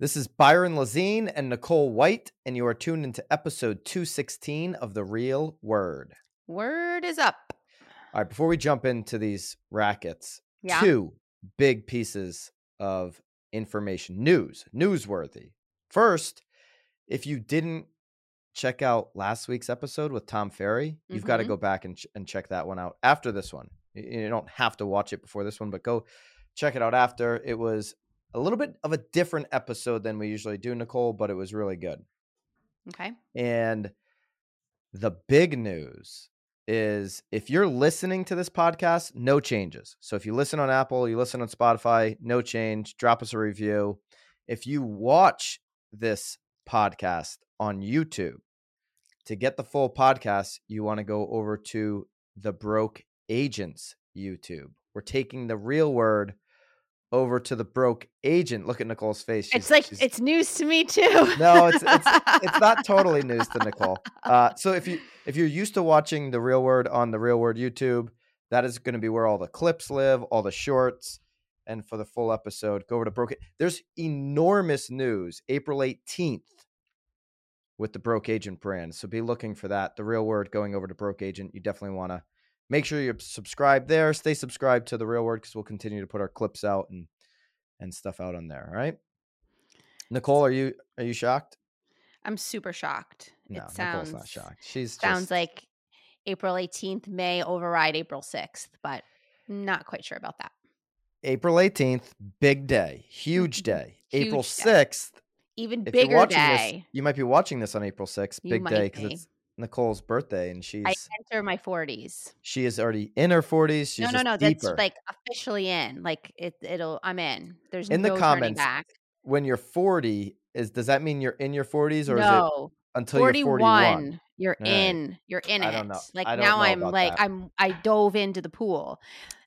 This is Byron Lazine and Nicole White, and you are tuned into episode 216 of The Real Word. Word is up. All right, before we jump into these rackets, Yeah. two big pieces of information, news, newsworthy. First, if you didn't check out last week's episode with Tom Ferry, you've got to Mhm. go back and, ch- and check that one out after this one. You don't have to watch it before this one, but go check it out after. It was a little bit of a different episode than we usually do, Nicole, but it was really good. Okay. And the big news is if you're listening to this podcast, no changes. So if you listen on Apple, you listen on Spotify, no change. Drop us a review. If you watch this podcast on YouTube, to get the full podcast, you want to go over to the Broke Agents YouTube. We're taking the real word over to the Broke Agent. Look at Nicole's face. it's like she's- it's news to me too. no, it's it's it's not totally news to Nicole. Uh, so if you if you're used to watching the Real Word on the Real Word YouTube, that is going to be where all the clips live, all the shorts, and for the full episode, go over to Broke. There's enormous news April 18th with the Broke Agent brand. So be looking for that. The Real Word going over to Broke Agent. You definitely want to make sure you're subscribed there. Stay subscribed to the Real Word because we'll continue to put our clips out and and stuff out on there. All right. Nicole, are you are you shocked? I'm super shocked. No, it sounds Nicole's not shocked. She's sounds just, like April 18th may override April 6th, but not quite sure about that. April 18th, big day, huge day. April Huge day. 6th, Even bigger watching this, day. you might be watching this on April 6th, You big day because it's Nicole's birthday and she's I enter my 40s. she is already in her 40s. No, no, no. deeper. That's like officially in. Like it, it'll. I'm in. There's In the no turning comments, back. when you're 40, is does that mean you're in your 40s or is it no, until you're 41? You're right. in. You're in I it. don't know. Like now I'm like that. I'm I dove into the pool.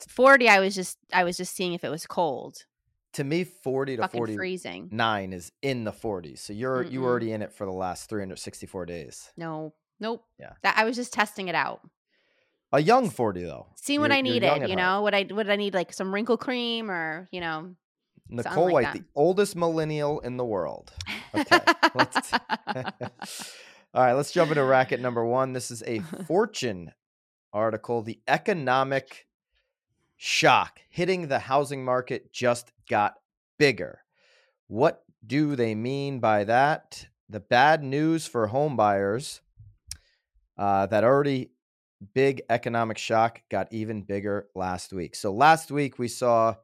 40 I was just I was just seeing if it was cold. To me, 40 to Fucking 49 freezing. is in the 40s. So you're you Mm-mm. already in it for the last 364 days. No. Nope. Yeah. That I was just testing it out. A young 40 though. See what I needed, you heart. know, what I what I need like some wrinkle cream or, you know. Nicole like White, that. the oldest millennial in the world. Okay, All right, let's jump into racket number one. This is a Fortune article. The economic shock hitting the housing market just got bigger. What do they mean by that? The bad news for home buyers uh, that already big economic shock got even bigger last week. So last week we saw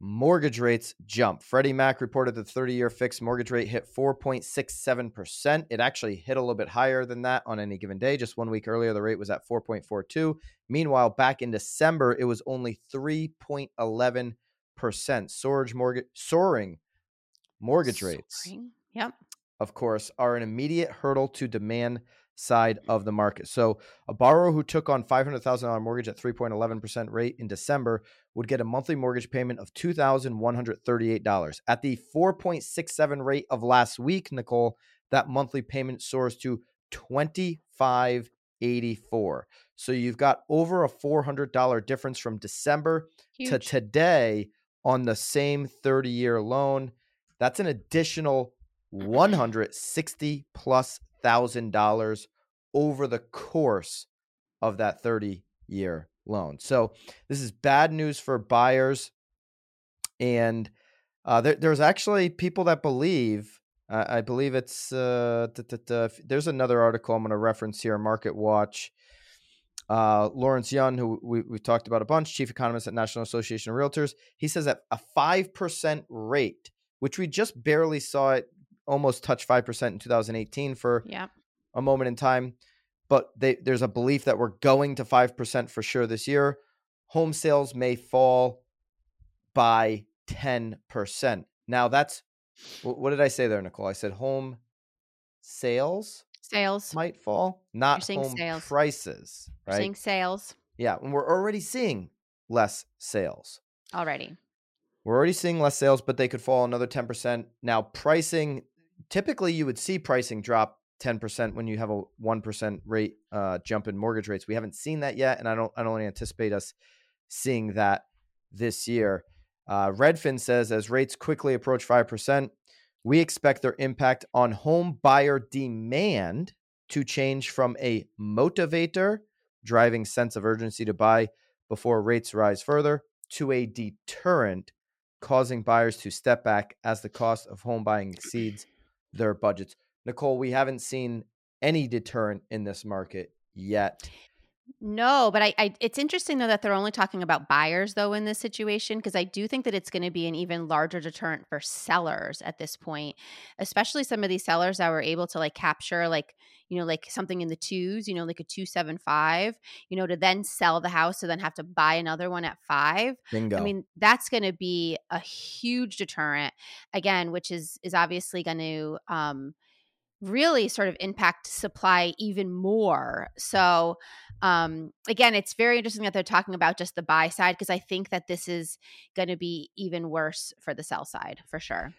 mortgage rates jump. Freddie Mac reported the 30 year fixed mortgage rate hit 4.67%. It actually hit a little bit higher than that on any given day. Just one week earlier, the rate was at 4.42. Meanwhile, back in December, it was only 3.11%. Soaring mortgage, soaring mortgage rates Yep. of course, are an immediate hurdle to demand side of the market. So, a borrower who took on $500,000 mortgage at 3.11% rate in December would get a monthly mortgage payment of $2,138. At the 4.67 rate of last week, Nicole, that monthly payment soars to 2584. So you've got over a $400 difference from December to today on the same 30 year loan. That's an additional 160 plus thousand dollars over the course of that 30 year loan. So this is bad news for buyers. And uh, there, there's actually people that believe, uh, I believe it's, uh, there's another article I'm going to reference here, Market Watch. Uh, Lawrence Yun, who we, we've talked about a bunch, chief economist at National Association of Realtors, he says that a 5% rate, which we just barely saw it almost touch 5% in 2018 for Yep. a moment in time, but they, there's a belief that we're going to 5% for sure this year. Home sales may fall by 10%. Now, that's what did I say there, Nicole? I said home sales Sales. might fall, not home sales. prices, We're right? Seeing sales Yeah, and we're already seeing less sales. already. We're already seeing less sales, but they could fall another 10%. Now, pricing, typically you would see pricing drop 10% when you have a 1% rate uh, jump in mortgage rates. We haven't seen that yet, and I don't I don't anticipate us seeing that this year. Uh, Redfin says as rates quickly approach 5%, we expect their impact on home buyer demand to change from a motivator, driving sense of urgency to buy before rates rise further, to a deterrent, causing buyers to step back as the cost of home buying exceeds their budgets. Nicole, we haven't seen any deterrent in this market yet. No, but I, I it's interesting though that they're only talking about buyers though in this situation because I do think that it's going to be an even larger deterrent for sellers at this point, especially some of these sellers that were able to like capture like you know like something in the twos, you know like a two seven five, you know to then sell the house to then have to buy another one at five. Bingo. I mean that's going to be a huge deterrent again, which is is obviously going to um, really sort of impact supply even more. So um, again, it's very interesting that they're talking about just the buy side because I think that this is going to be even worse for the sell side for sure.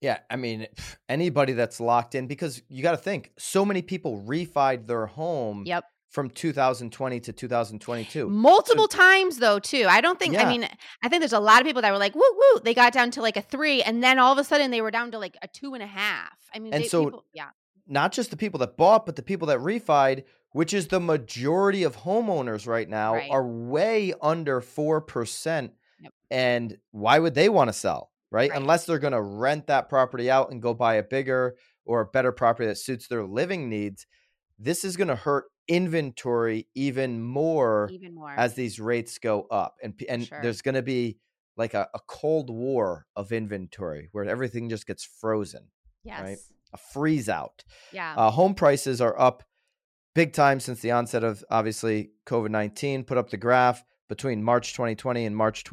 Yeah, I mean, anybody that's locked in because you got to think so many people refied their home. Yep. From 2020 to 2022. Multiple so, times though, too. I don't think Yeah. I mean, I think there's a lot of people that were like, woo woo, they got down to like a three, and then all of a sudden they were down to like a two and a half. I mean, And they, so- people, yeah. not just the people that bought, but the people that refied, which is the majority of homeowners right now, Right. are way under 4%. Yep. And why would they want to sell? Right? Right. Unless they're going to rent that property out and go buy a bigger or a better property that suits their living needs. This is going to hurt inventory even more even more. as these rates go up. And, and Sure. there's going to be like a, a cold war of inventory where everything just gets frozen, yes. a freeze out. Yeah. Uh, home prices are up big time since the onset of obviously COVID 19. Put up the graph between March 2020 and March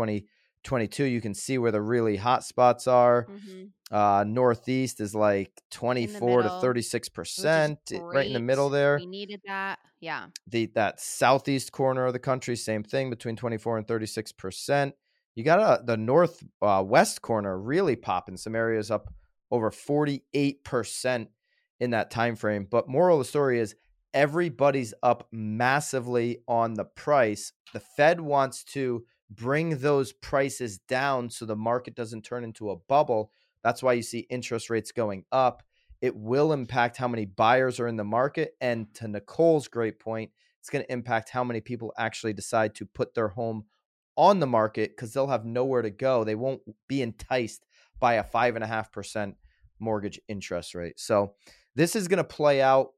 2022. You can see where the really hot spots are. hmm Uh, Northeast is like 24 to 36%, right in the middle there. We needed that. Yeah. The That southeast corner of the country, same thing, between 24 and 36%. You got uh, the north uh, west corner really popping. Some areas up over 48% in that time frame. But moral of the story is everybody's up massively on the price. The Fed wants to bring those prices down so the market doesn't turn into a bubble. That's why you see interest rates going up. It will impact how many buyers are in the market. And to Nicole's great point, it's going to impact how many people actually decide to put their home on the market because they'll have nowhere to go. They won't be enticed by a five and a half percent mortgage interest rate. So this is going to play out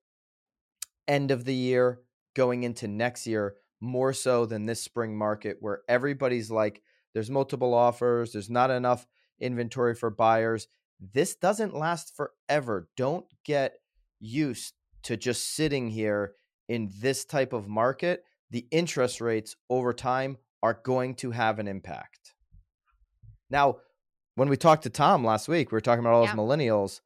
end of the year, going into next year, more so than this spring market where everybody's like, there's multiple offers, there's not enough inventory for buyers. This doesn't last forever. Don't get used to just sitting here in this type of market. The interest rates over time are going to have an impact. Now, when we talked to Tom last week, we were talking about all Yeah. those millennials,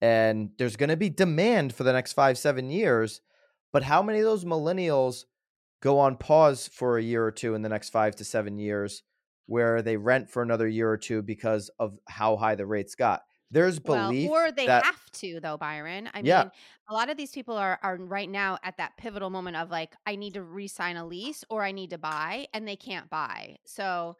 and there's going to be demand for the next five, seven years. But how many of those millennials go on pause for a year or two in the next five to seven years where they rent for another year or two because of how high the rates got? There's belief well, or they that have to though, Byron. I Yeah. mean, a lot of these people are are right now at that pivotal moment of like, I need to re-sign a lease or I need to buy, and they can't buy. So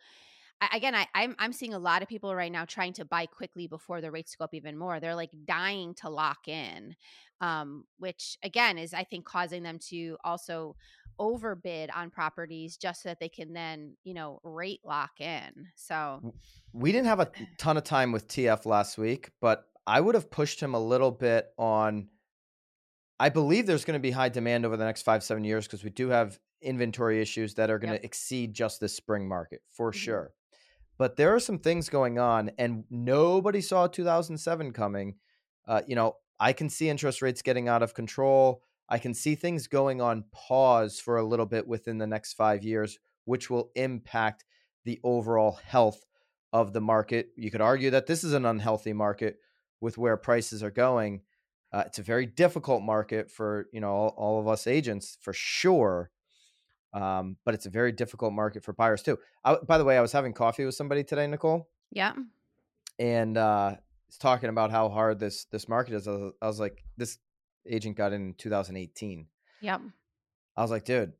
again, I, I'm I'm seeing a lot of people right now trying to buy quickly before the rates go up even more. They're like dying to lock in, um, which again is I think causing them to also overbid on properties just so that they can then you know rate lock in. So we didn't have a ton of time with TF last week, but I would have pushed him a little bit on. I believe there's going to be high demand over the next five, seven years because we do have inventory issues that are going to exceed just this spring market for Mhm. sure. But there are some things going on, and nobody saw 2007 coming. Uh, you know, I can see interest rates getting out of control. I can see things going on pause for a little bit within the next five years, which will impact the overall health of the market. You could argue that this is an unhealthy market with where prices are going. Uh, it's a very difficult market for you know all, all of us agents for sure, um, but it's a very difficult market for buyers too. I, by the way, I was having coffee with somebody today, Nicole, yeah, and uh, he's talking about how hard this this market is. I was, I was like, this agent got in 2018. yep, I was like, dude,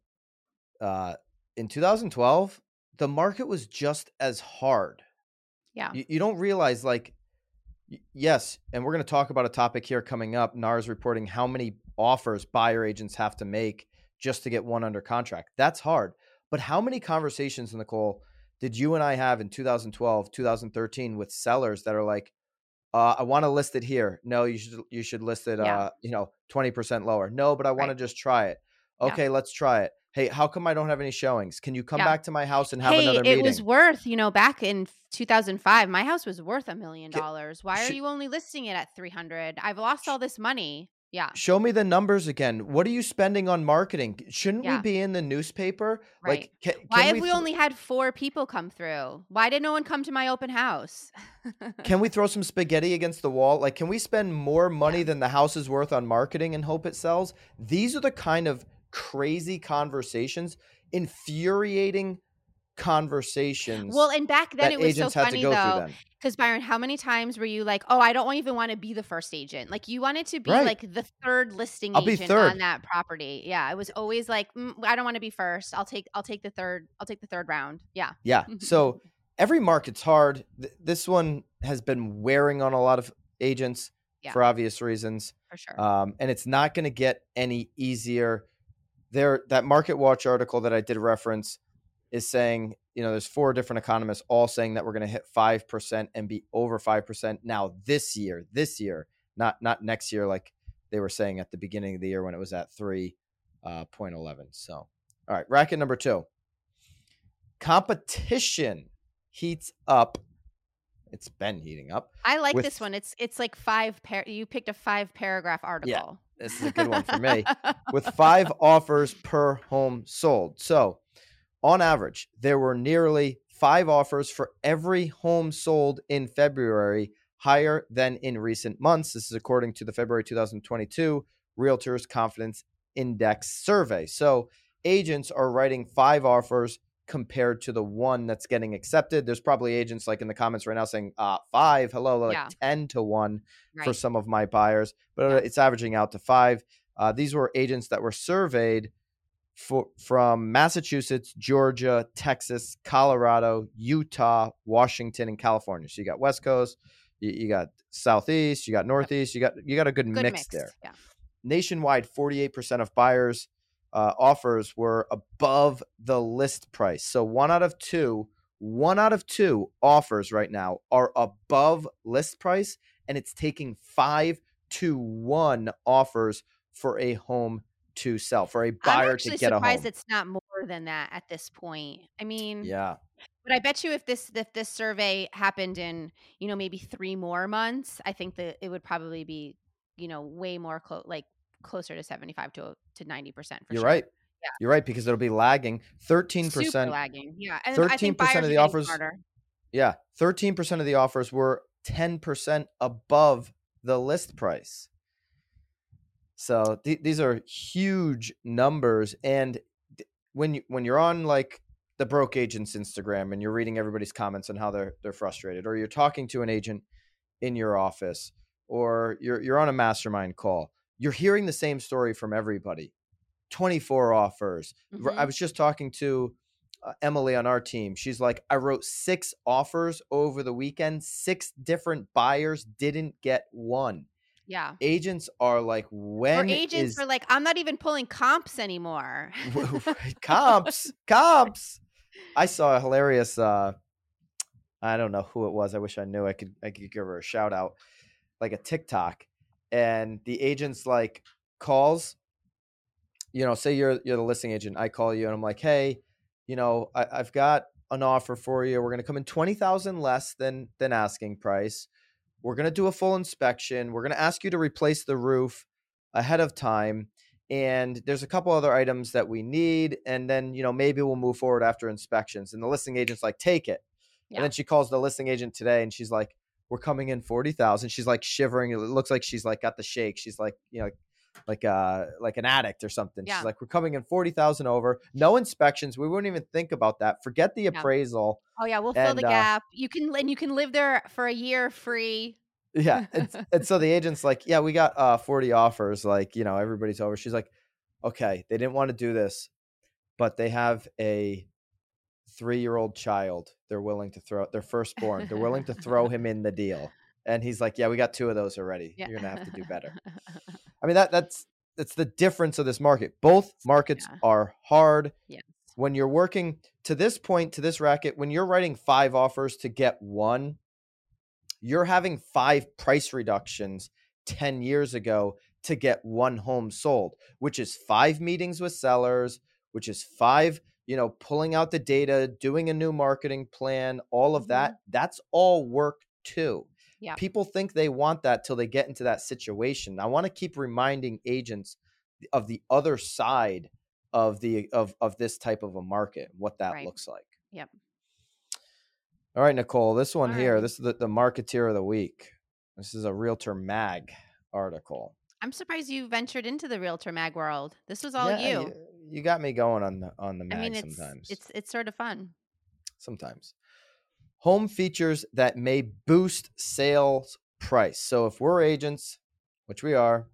uh, in 2012, the market was just as hard. yeah. You, you don't realize like Y- Yes, and we're going to talk about a topic here coming up. NAR's reporting how many offers buyer agents have to make just to get one under contract. That's hard. But how many conversations, Nicole, did you and I have in 2012, 2013 with sellers that are like, uh, I want to list it here. No, you should you should list it Yeah. uh, you know, 20% lower. No, but I want to just try it. Yeah. Okay, let's try it. Hey, how come I don't have any showings? Can you come Yeah. back to my house and have hey, another it meeting? was worth, you know, back in 2005, my house was worth a million dollars. Why are should- you only listing it at 300? I've lost all this money. Yeah. Show me the numbers again. What are you spending on marketing? Shouldn't we be in the newspaper? Right. Like, ca- can, Why have we, we only had four people come through? Why did no one come to my open house? can we throw some spaghetti against the wall? Like, can we spend more money than the house is worth on marketing and hope it sells? These are the kind of crazy conversations, infuriating conversations well, and back then it was so agents had to funny though, because Byron, how many times were you like, "Oh, I don't even want to be the first agent." Like you wanted to be Right. like the third listing I'll be agent third. on that property. Yeah, it was always like, mm, "I don't want to be first. I'll take, I'll take the third, I'll take the third round." Yeah. Yeah. So every market's hard. Th- this one has been wearing on a lot of agents Yeah. for obvious reasons. for sure. um, and it's not going to get any easier. There, that Market Watch article that I did reference is saying, you know, there's four different economists all saying that we're going to hit five percent and be over five percent now this year. This year, not not next year, like they were saying at the beginning of the year when it was at three uh, point eleven. So, all right, racket number two. Competition heats up. It's been heating up. I like with- this one. It's it's like five par. You picked a five paragraph article. Yeah, This is a good one for me. with five offers per home sold. So, on average, there were nearly five offers for every home sold in February, higher than in recent months. This is according to the February 2022 Realtors Confidence Index survey. So, agents are writing five offers compared to the one that's getting accepted. There's probably agents like in the comments right now saying, uh, five, hello, like Yeah. 10 to one for some of my buyers, but Yeah. it's averaging out to five. Uh, these were agents that were surveyed for, from Massachusetts, Georgia, Texas, Colorado, Utah, Washington, and California. So you got West Coast, you, you got Southeast, you got Northeast, you got you got a good, Good mix, mix. there. Yeah. Nationwide, 48% of buyers uh, offers were above the list price. So one out of two, one out of two offers right now are above list price, and it's taking five to one offers for a home to sell for a buyer to get a home. I'm surprised it's not more than that at this point. I mean, Yeah, but I bet you if this if this survey happened in you know maybe three more months, I think that it would probably be you know way more close like closer to seventy five to to ninety percent. you're right. Yeah. You're right because it'll be lagging. Thirteen percent. lagging. Yeah, think 13% of the offers- smarter. Yeah, thirteen percent of the offers were ten percent above the list price. So th- these are huge numbers, and th- when you when you're on like the broke agent's Instagram and you're reading everybody's comments on how they're they're frustrated, or you're talking to an agent in your office, or you're you're on a mastermind call, you're hearing the same story from everybody. Twenty four offers. R- I was just talking to uh, Emily on our team. She's like, I wrote six offers over the weekend. Six different buyers didn't get one. Yeah. Agents are like, when For agents, is are like, I'm not even pulling comps anymore. comps? Comps. I saw a hilarious. uh I don't know who it was. I wish I knew. I could. I could give her a shout out, like a TikTok, and the agent's like calls. You know, say you're you're the listing agent. I call you and I'm like, hey, you know, I, I've got an offer for you. We're gonna come in twenty thousand less than than asking price. We're gonna do a full inspection. We're gonna ask you to replace the roof ahead of time and there's a couple other items that we need and then you know maybe we'll move forward after inspections and the listing agent's like take it Yeah. and then she calls the listing agent today and she's like we're coming in 40,000 she's like shivering it looks like she's like got the shake she's like you know like uh like an addict or something Yeah. she's like we're coming in 40,000 over no inspections we wouldn't even think about that forget the appraisal oh yeah, we'll fill And, the uh, gap. You can and you can live there for a year free. yeah and, and so the agent's like yeah we got uh 40 offers like you know everybody's over she's like okay they didn't want to do this but they have a three-year-old child they're willing to throw their firstborn they're willing to throw him in the deal and he's like, "Yeah, we got two of those already. Yeah. You're gonna have to do better." I mean that that's that's the difference of this market. Both markets Yeah. are hard. Yes. When you're working to this point to this racket, when you're writing five offers to get one, you're having five price reductions 10 years ago to get one home sold, which is five meetings with sellers, which is five, you know, pulling out the data, doing a new marketing plan, all of Mhm. that. That's all work too. Yeah. People think they want that till they get into that situation. I want to keep reminding agents of the other side of the of of this type of a market, what that Right. looks like. Yep. All right, Nicole, this one All here, right. this is the, the marketeer of the week. This is a realtor mag article. I'm surprised you ventured into the realtor mag world. This was all Yeah, you. You got me going on the on the mag I mean, it's sometimes. it's it's sort of fun. sometimes. Home features that may boost sales price. So if we're agents, which we are,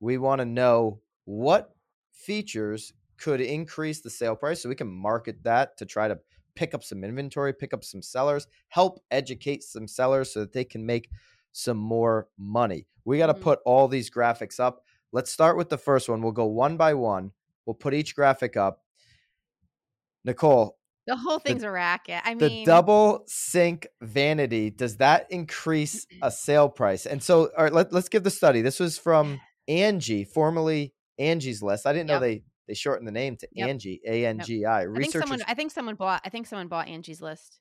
we want to know what features could increase the sale price so we can market that to try to pick up some inventory, pick up some sellers, help educate some sellers so that they can make some more money. We got to Mhm. put all these graphics up. Let's start with the first one. We'll go one by one. We'll put each graphic up. Nicole, The whole thing's a racket. I mean, the double sink vanity does that increase a sale price and so all right let, let's give the study this was from angie formerly angie's list i didn't know they they shortened the name to Yep. angie a-n-g-i I think researchers someone I think someone bought I think someone bought Angie's list.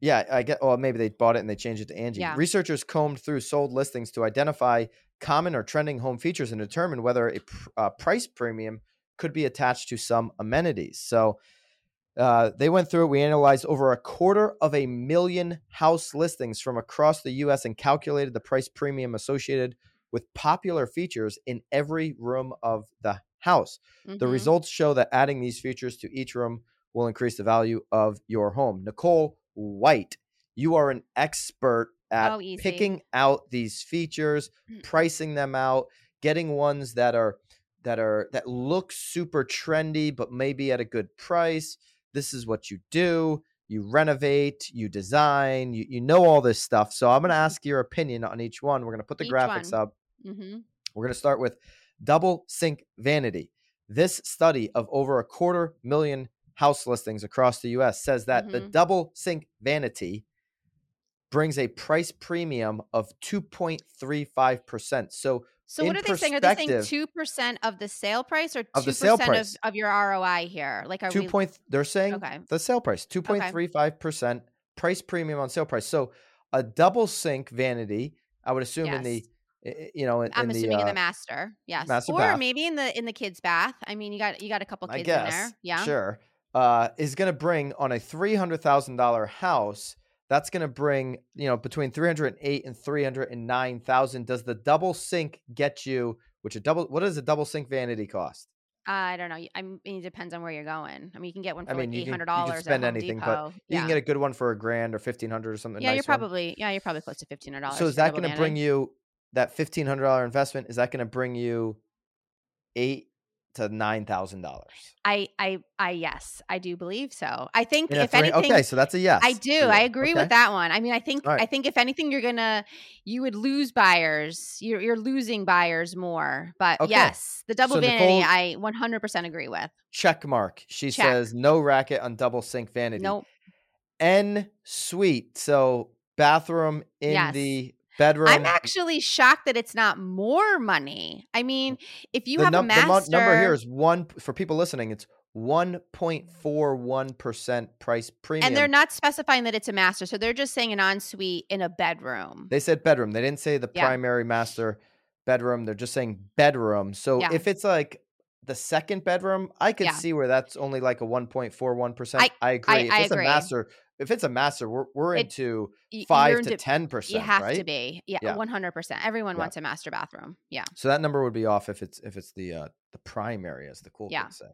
yeah i get well maybe they bought it and they changed it to angie Yeah. researchers combed through sold listings to identify common or trending home features and determine whether a pr- uh, price premium could be attached to some amenities so Uh, they went through it. We analyzed over a quarter of a million house listings from across the U.S. and calculated the price premium associated with popular features in every room of the house. The Mhm. results show that adding these features to each room will increase the value of your home. Nicole White, you are an expert at Oh, picking out these features, pricing them out, getting ones that are that are that look super trendy but maybe at a good price. This is what you do. You renovate, you design, you, you know all this stuff. So I'm going to ask your opinion on each one. We're going to put the Each graphics one. up. Mhm. We're going to start with double sink vanity. This study of over a quarter million house listings across the US says that the Mhm. double sink vanity brings a price premium of 2.35%. So So what are they saying? Are they saying two percent of the sale price or two the percent of, of your ROI here? Like are 2 we point they're saying Okay. the sale price 2.35% price premium on sale price. So a double sink vanity, I would assume in the Yes. i- i- you know in, I'm in the, assuming in uh, the master. Yes. master or bath. maybe in the in the kids bath. I mean, you got you got a couple kids guess. in there. Yeah. Sure. Uh, is going to bring on a three hundred thousand dollar house. That's going to bring you know between three hundred eight and three hundred and nine thousand. Does the double sink get you? Which a double? What does a double sink vanity cost? I don't know. I mean, it depends on where you're going. I mean, you can get one for I mean, like eight hundred dollars. spend at Home anything, Depot. but you can get a good one for a grand or fifteen hundred or something. yeah, nice you're one. probably yeah, you're probably close to fifteen hundred dollars. So is that going to bring you that fifteen hundred dollar investment? Is that going to bring you eight to nine thousand dollars? I I I yes, I do believe so. I think In if three- anything, okay, so that's a yes. I do. you. I agree Okay. with that one. I mean, I think right. I think if anything, you're gonna you would lose buyers. You're you're losing buyers more. But Okay. yes, the double So vanity, Nicole- I 100 percent agree with. Check mark. She Check. says no racket on double sink vanity. Nope. N suite. So bathroom in Yes. the bedroom. I'm actually shocked that it's not more money. I mean, if you the, have num- a the master, mo- number here is one for people listening. It's one point four one percent price premium. and they're not specifying that it's a master, so they're just saying an ensuite in a bedroom. They said bedroom. They didn't say the Yeah. primary master bedroom. They're just saying bedroom. So Yeah. if it's like the second bedroom, I could Yeah. see where that's only like a 1.41%. I, agree. if I it's agree. a master, if it's a master, we're, we're It- into 5 you're to 10%, You have right? to be, yeah, Yeah. 100. percent Everyone Yeah. wants a master bathroom. Yeah, So that number would be off if it's if it's the uh the primary as the cool Yeah. kids say.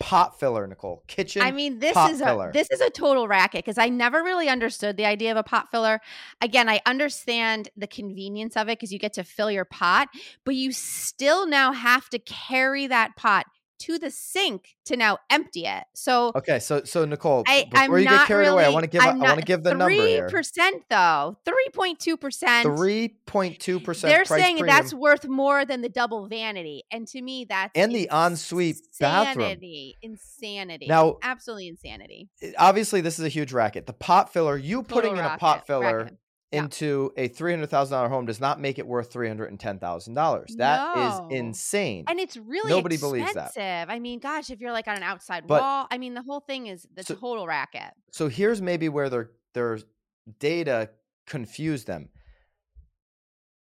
Pot filler, Nicole. Kitchen. I mean, this is a filler. this is a total racket because I never really understood the idea of a pot filler. Again, I understand the convenience of it because you get to fill your pot, but you still now have to carry that pot to the sink to now empty it. So Okay, so so Nicole, I, before I'm you get carried away, I want to give I'm I want to give the number three percent though, three point two percent. Three point two percent. They're saying that's worth more than the double vanity, and to me, that's And the ensuite bathroom. insanity. Insanity. Now- absolutely insanity. Eh, obviously this is a huge racket. The pot filler, you putting Total in a pot filler racket. Yeah. into a three hundred thousand dollar home does not make it worth three hundred and ten thousand dollars. That is No. insane. And it's really Nobody expensive. believes that. I mean, gosh, if you're like on an outside But- wall, I mean, the whole thing is the So- total racket. so here's maybe where their their data confuse them.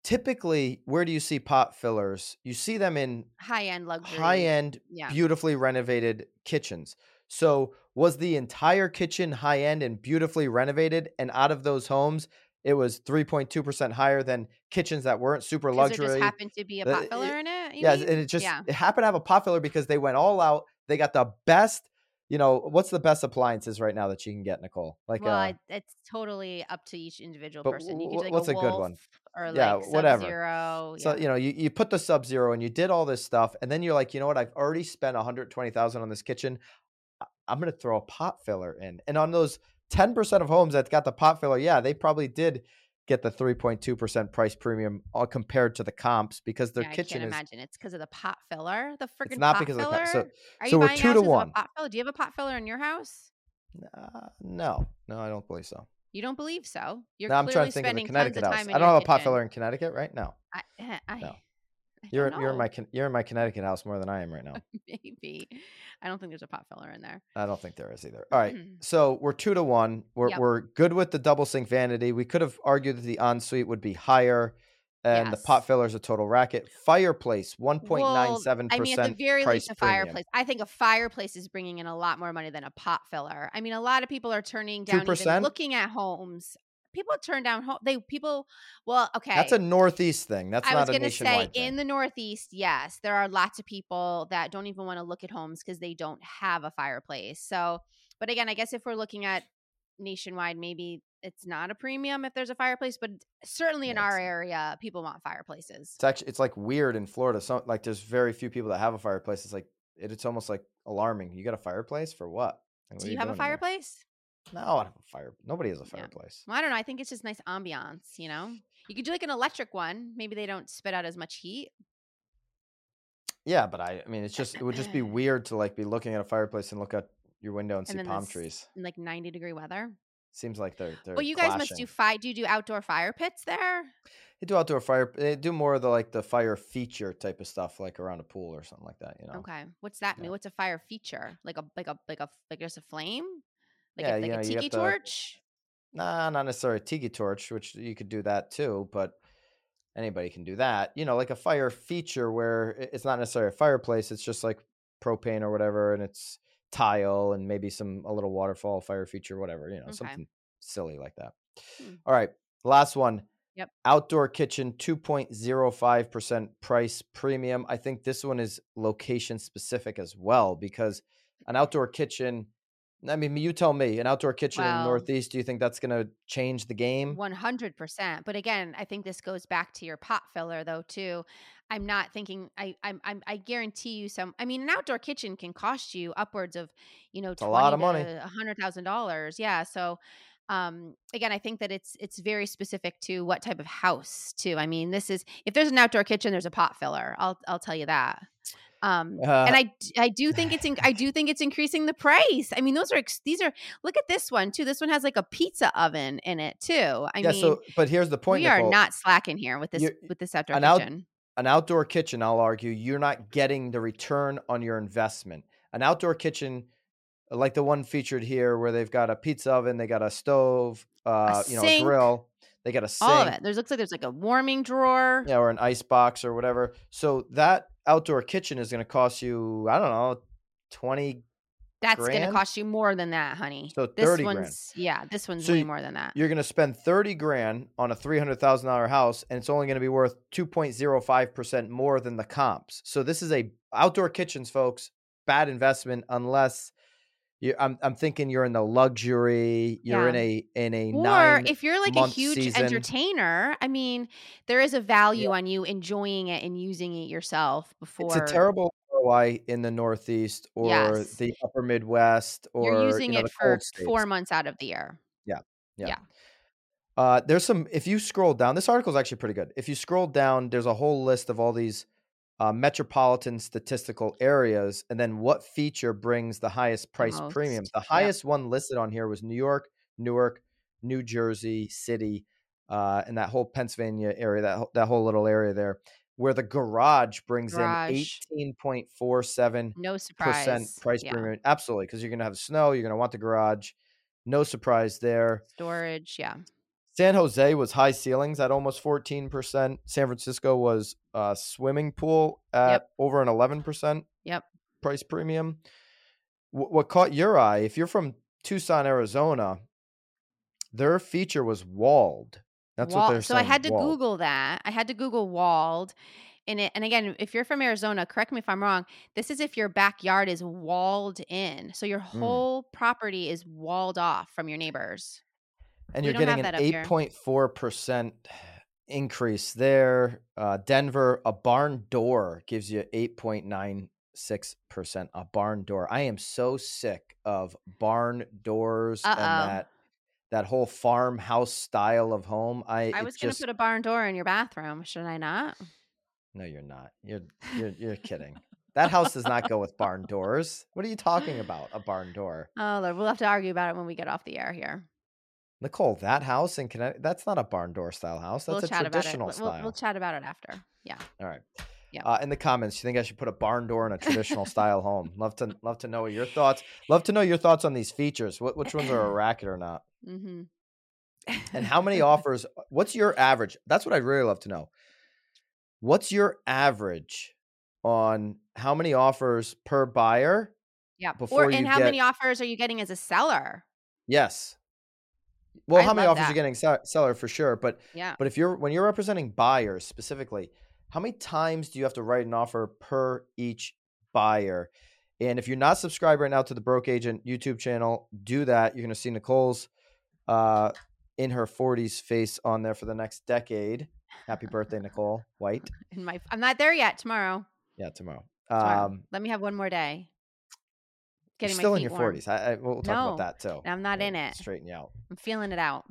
Typically, where do you see pot fillers? You see them in High end luxury. high end, Yeah. beautifully renovated kitchens. So was the entire kitchen high end and beautifully renovated? And out of those homes, it was 3.2% higher than kitchens that weren't super there luxury. just happened to be a Uh, pot filler in it. yeah, mean? and it just yeah. it happened to have a pot filler because they went all out. They got the best, you know, what's the best appliances right now that you can get, Nicole? Like well, uh, it's totally up to each individual person. You could like what's a a, good one? or Yeah, like whatever. Sub-Zero. So yeah. you know, you, you put the sub zero and you did all this stuff, and then you're like, you know what? I've already spent 120,000 on this kitchen. I'm gonna throw a pot filler in, and on those 10 percent of homes that got the pot filler, yeah, they probably did get the 3.2 percent price premium all compared to the comps because their Yeah, I kitchen can't is. imagine it's because of the pot filler. The freaking It's not pot because of the filler. so Are you so we're two to one. pot filler? Do you have a pot filler in your house? Uh, no, no, I don't believe so. You don't believe so? You're No, I'm clearly trying to think of tons Connecticut of house. I don't have a pot filler in Connecticut right now. I, I, No. You're don't you're in my you're in my Connecticut house more than I am right now. maybe. I don't think there's a pot filler in there. I don't think there is either. All right, mm-hmm. so we're two to one. We're Yep. we're good with the double sink vanity. We could have argued that the ensuite would be higher, and the pot filler is a total racket. Fireplace one point nine seven I mean, at the very price least, a premium. fireplace. I think a fireplace is bringing in a lot more money than a pot filler. I mean, a lot of people are turning down, 2%? looking at homes. People turn down home. They people. Well, okay. That's a northeast thing. That's I not was going to say thing. in the Northeast, yes, there are lots of people that don't even want to look at homes because they don't have a fireplace. So, but again, I guess if we're looking at nationwide, maybe it's not a premium if there's a fireplace, but certainly in our area, people want fireplaces. It's actually it's like weird in Florida. So like there's very few people that have a fireplace. It's like it, it's almost like alarming. You got a fireplace for what? Like, what Do are you have a fireplace? No, I don't have a fire. Nobody has a fireplace. Well, I don't know. I think it's just nice ambiance, you know? You could do like an electric one. Maybe they don't spit out as much heat. Yeah, but I, I mean, it's just it would just be weird to like be looking at a fireplace and look out your window and see then palm this- trees. in like 90 degree weather. Seems like they're they're. Well, you guys must clashing. do fi- do you do outdoor fire pits there? They do outdoor fire. They do more of the like the fire feature type of stuff, like around a pool or something like that. You know. Okay. What's that Yeah. mean? What's a fire feature? Like a like a like a like just a flame? Like Yeah, a, like you know, a tiki to- torch? Nah, not necessarily a tiki torch, which you could do that too, but anybody can do that. You know, like a fire feature where it's not necessarily a fireplace, it's just like propane or whatever, and it's tile and maybe some a little waterfall fire feature, whatever, you know, Okay. something silly like that. Hmm. All right. Last one. Yep. Outdoor kitchen 2.05% price premium. I think this one is location specific as well because an outdoor kitchen I mean, you tell me, an outdoor kitchen in the Northeast, do you think that's going to change the game? One hundred percent. But again, I think this goes back to your pot filler though too. I'm not thinking. I I'm, I'm I guarantee you some. I mean, an outdoor kitchen can cost you upwards of you know a lot of money. a hundred thousand dollars. Yeah. So. Um, again, I think that it's it's very specific to what type of house too. I mean, this is if there's an outdoor kitchen, there's a pot filler. I'll I'll tell you that. Um, Uh, and I I do think it's in, I do think it's increasing the price. I mean, those are these are look at this one too. This one has like a pizza oven in it too. I yeah, mean, so, but here's the point. we are not slacking here with this You're- with this outdoor an out- kitchen. an outdoor kitchen, I'll argue, you're not getting the return on your investment. An outdoor kitchen, like the one featured here, where they've got a pizza oven, they got a stove, uh, you know, a grill, they got a sink, All of it. There's looks like there's like a warming drawer. yeah, or an ice box or whatever. So that outdoor kitchen is going to cost you, I don't know, twenty. That's going to cost you more than that, honey. So this 30 one's grand. yeah, this one's So way more than that. You're going to spend thirty grand on a three hundred thousand dollar house, and it's only going to be worth two point zero five percent more than the comps. So this is a outdoor kitchens, folks. Bad investment unless you. I'm I'm thinking you're in the luxury. You're in a in a Or if you're like a huge season. entertainer, I mean, there is a value on you enjoying it and using it yourself before It's a terrible ROI in the Northeast or Yes. the Upper Midwest or You're using you know, it for four months out of the year. Yeah. Yeah. Uh, there's some. If you scroll down, this article is actually pretty good. If you scroll down, there's a whole list of all these uh, metropolitan statistical areas, and then what feature brings the highest price premiums. most, The highest one listed on here was New York, Newark, New Jersey City, uh, and that whole Pennsylvania area, that whole- that whole little area there, where the garage brings Garage. in eighteen point four seven No percent price yeah. premium. Absolutely, because you're gonna have snow, you're gonna want the garage. No surprise there. Storage. Yeah. San Jose was high ceilings at almost 14%. San Francisco was a swimming pool at Yep. over an 11% Yep. price premium. Wh- what caught your eye, if you're from Tucson, Arizona, their feature was walled. That's what they're so saying. I had to walled. Google that. I had to Google walled. And it, and again, if you're from Arizona, correct me if I'm wrong. This is if your backyard is walled in, so your Mm. whole property is walled off from your neighbors. And we you're getting an 8.4% increase there. Uh, Denver, a barn door gives you 8.96%. A barn door. I am so sick of barn doors and Uh-oh. that that whole farmhouse style of home. I, I was going to put a barn door in your bathroom. Should I not? no, you're not. You're you're you're kidding. That house does not go with barn doors. What are you talking about? A barn door, Oh, Lord, we'll have to argue about it when we get off the air here. Nicole? That house in Connecticut. That's not a barn door style house. That's we'll a chat about it. traditional style. We'll, we'll chat about it after. Yeah. All right. Yeah. Uh, in the comments, you think I should put a barn door in a traditional style home? Love to love to know your thoughts. Love to know your thoughts on these features. What which ones are a racket or not? Mm-hmm. And how many offers? What's your average? That's what I'd really love to know. What's your average on how many offers per buyer? Yeah. before Or and how get- many offers are you getting as a seller? Yes. Well, I how many offers that. you're getting sell- seller for sure, but Yeah. But if you're when you're representing buyers specifically, how many times do you have to write an offer per each buyer? And if you're not subscribed right now to the Broke Agent YouTube channel, do that. You're going to see Nicole's uh, in her 40s face on there for the next decade. Happy birthday, Nicole White. In my, I'm not there yet. Tomorrow. Yeah, tomorrow. Tomorrow. Um, Let me have one more day. Getting my still in your warm. 40s. I, I, we'll talk No, about that too. I'm not in it. Straighten you out. I'm feeling it out.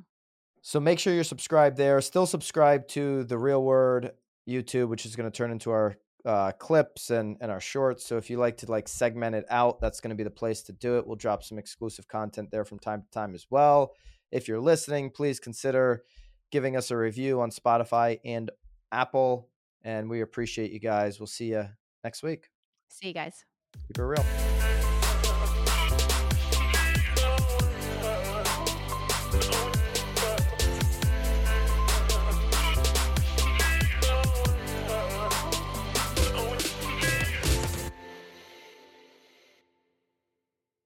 So make sure you're subscribed there. Still subscribe to the Real Word YouTube, which is going to turn into our uh, clips and and our shorts. So if you like to like segment it out, that's going to be the place to do it. We'll drop some exclusive content there from time to time as well. If you're listening, please consider giving us a review on Spotify and Apple. And we appreciate you guys. We'll see you next week. See you guys. Keep it real.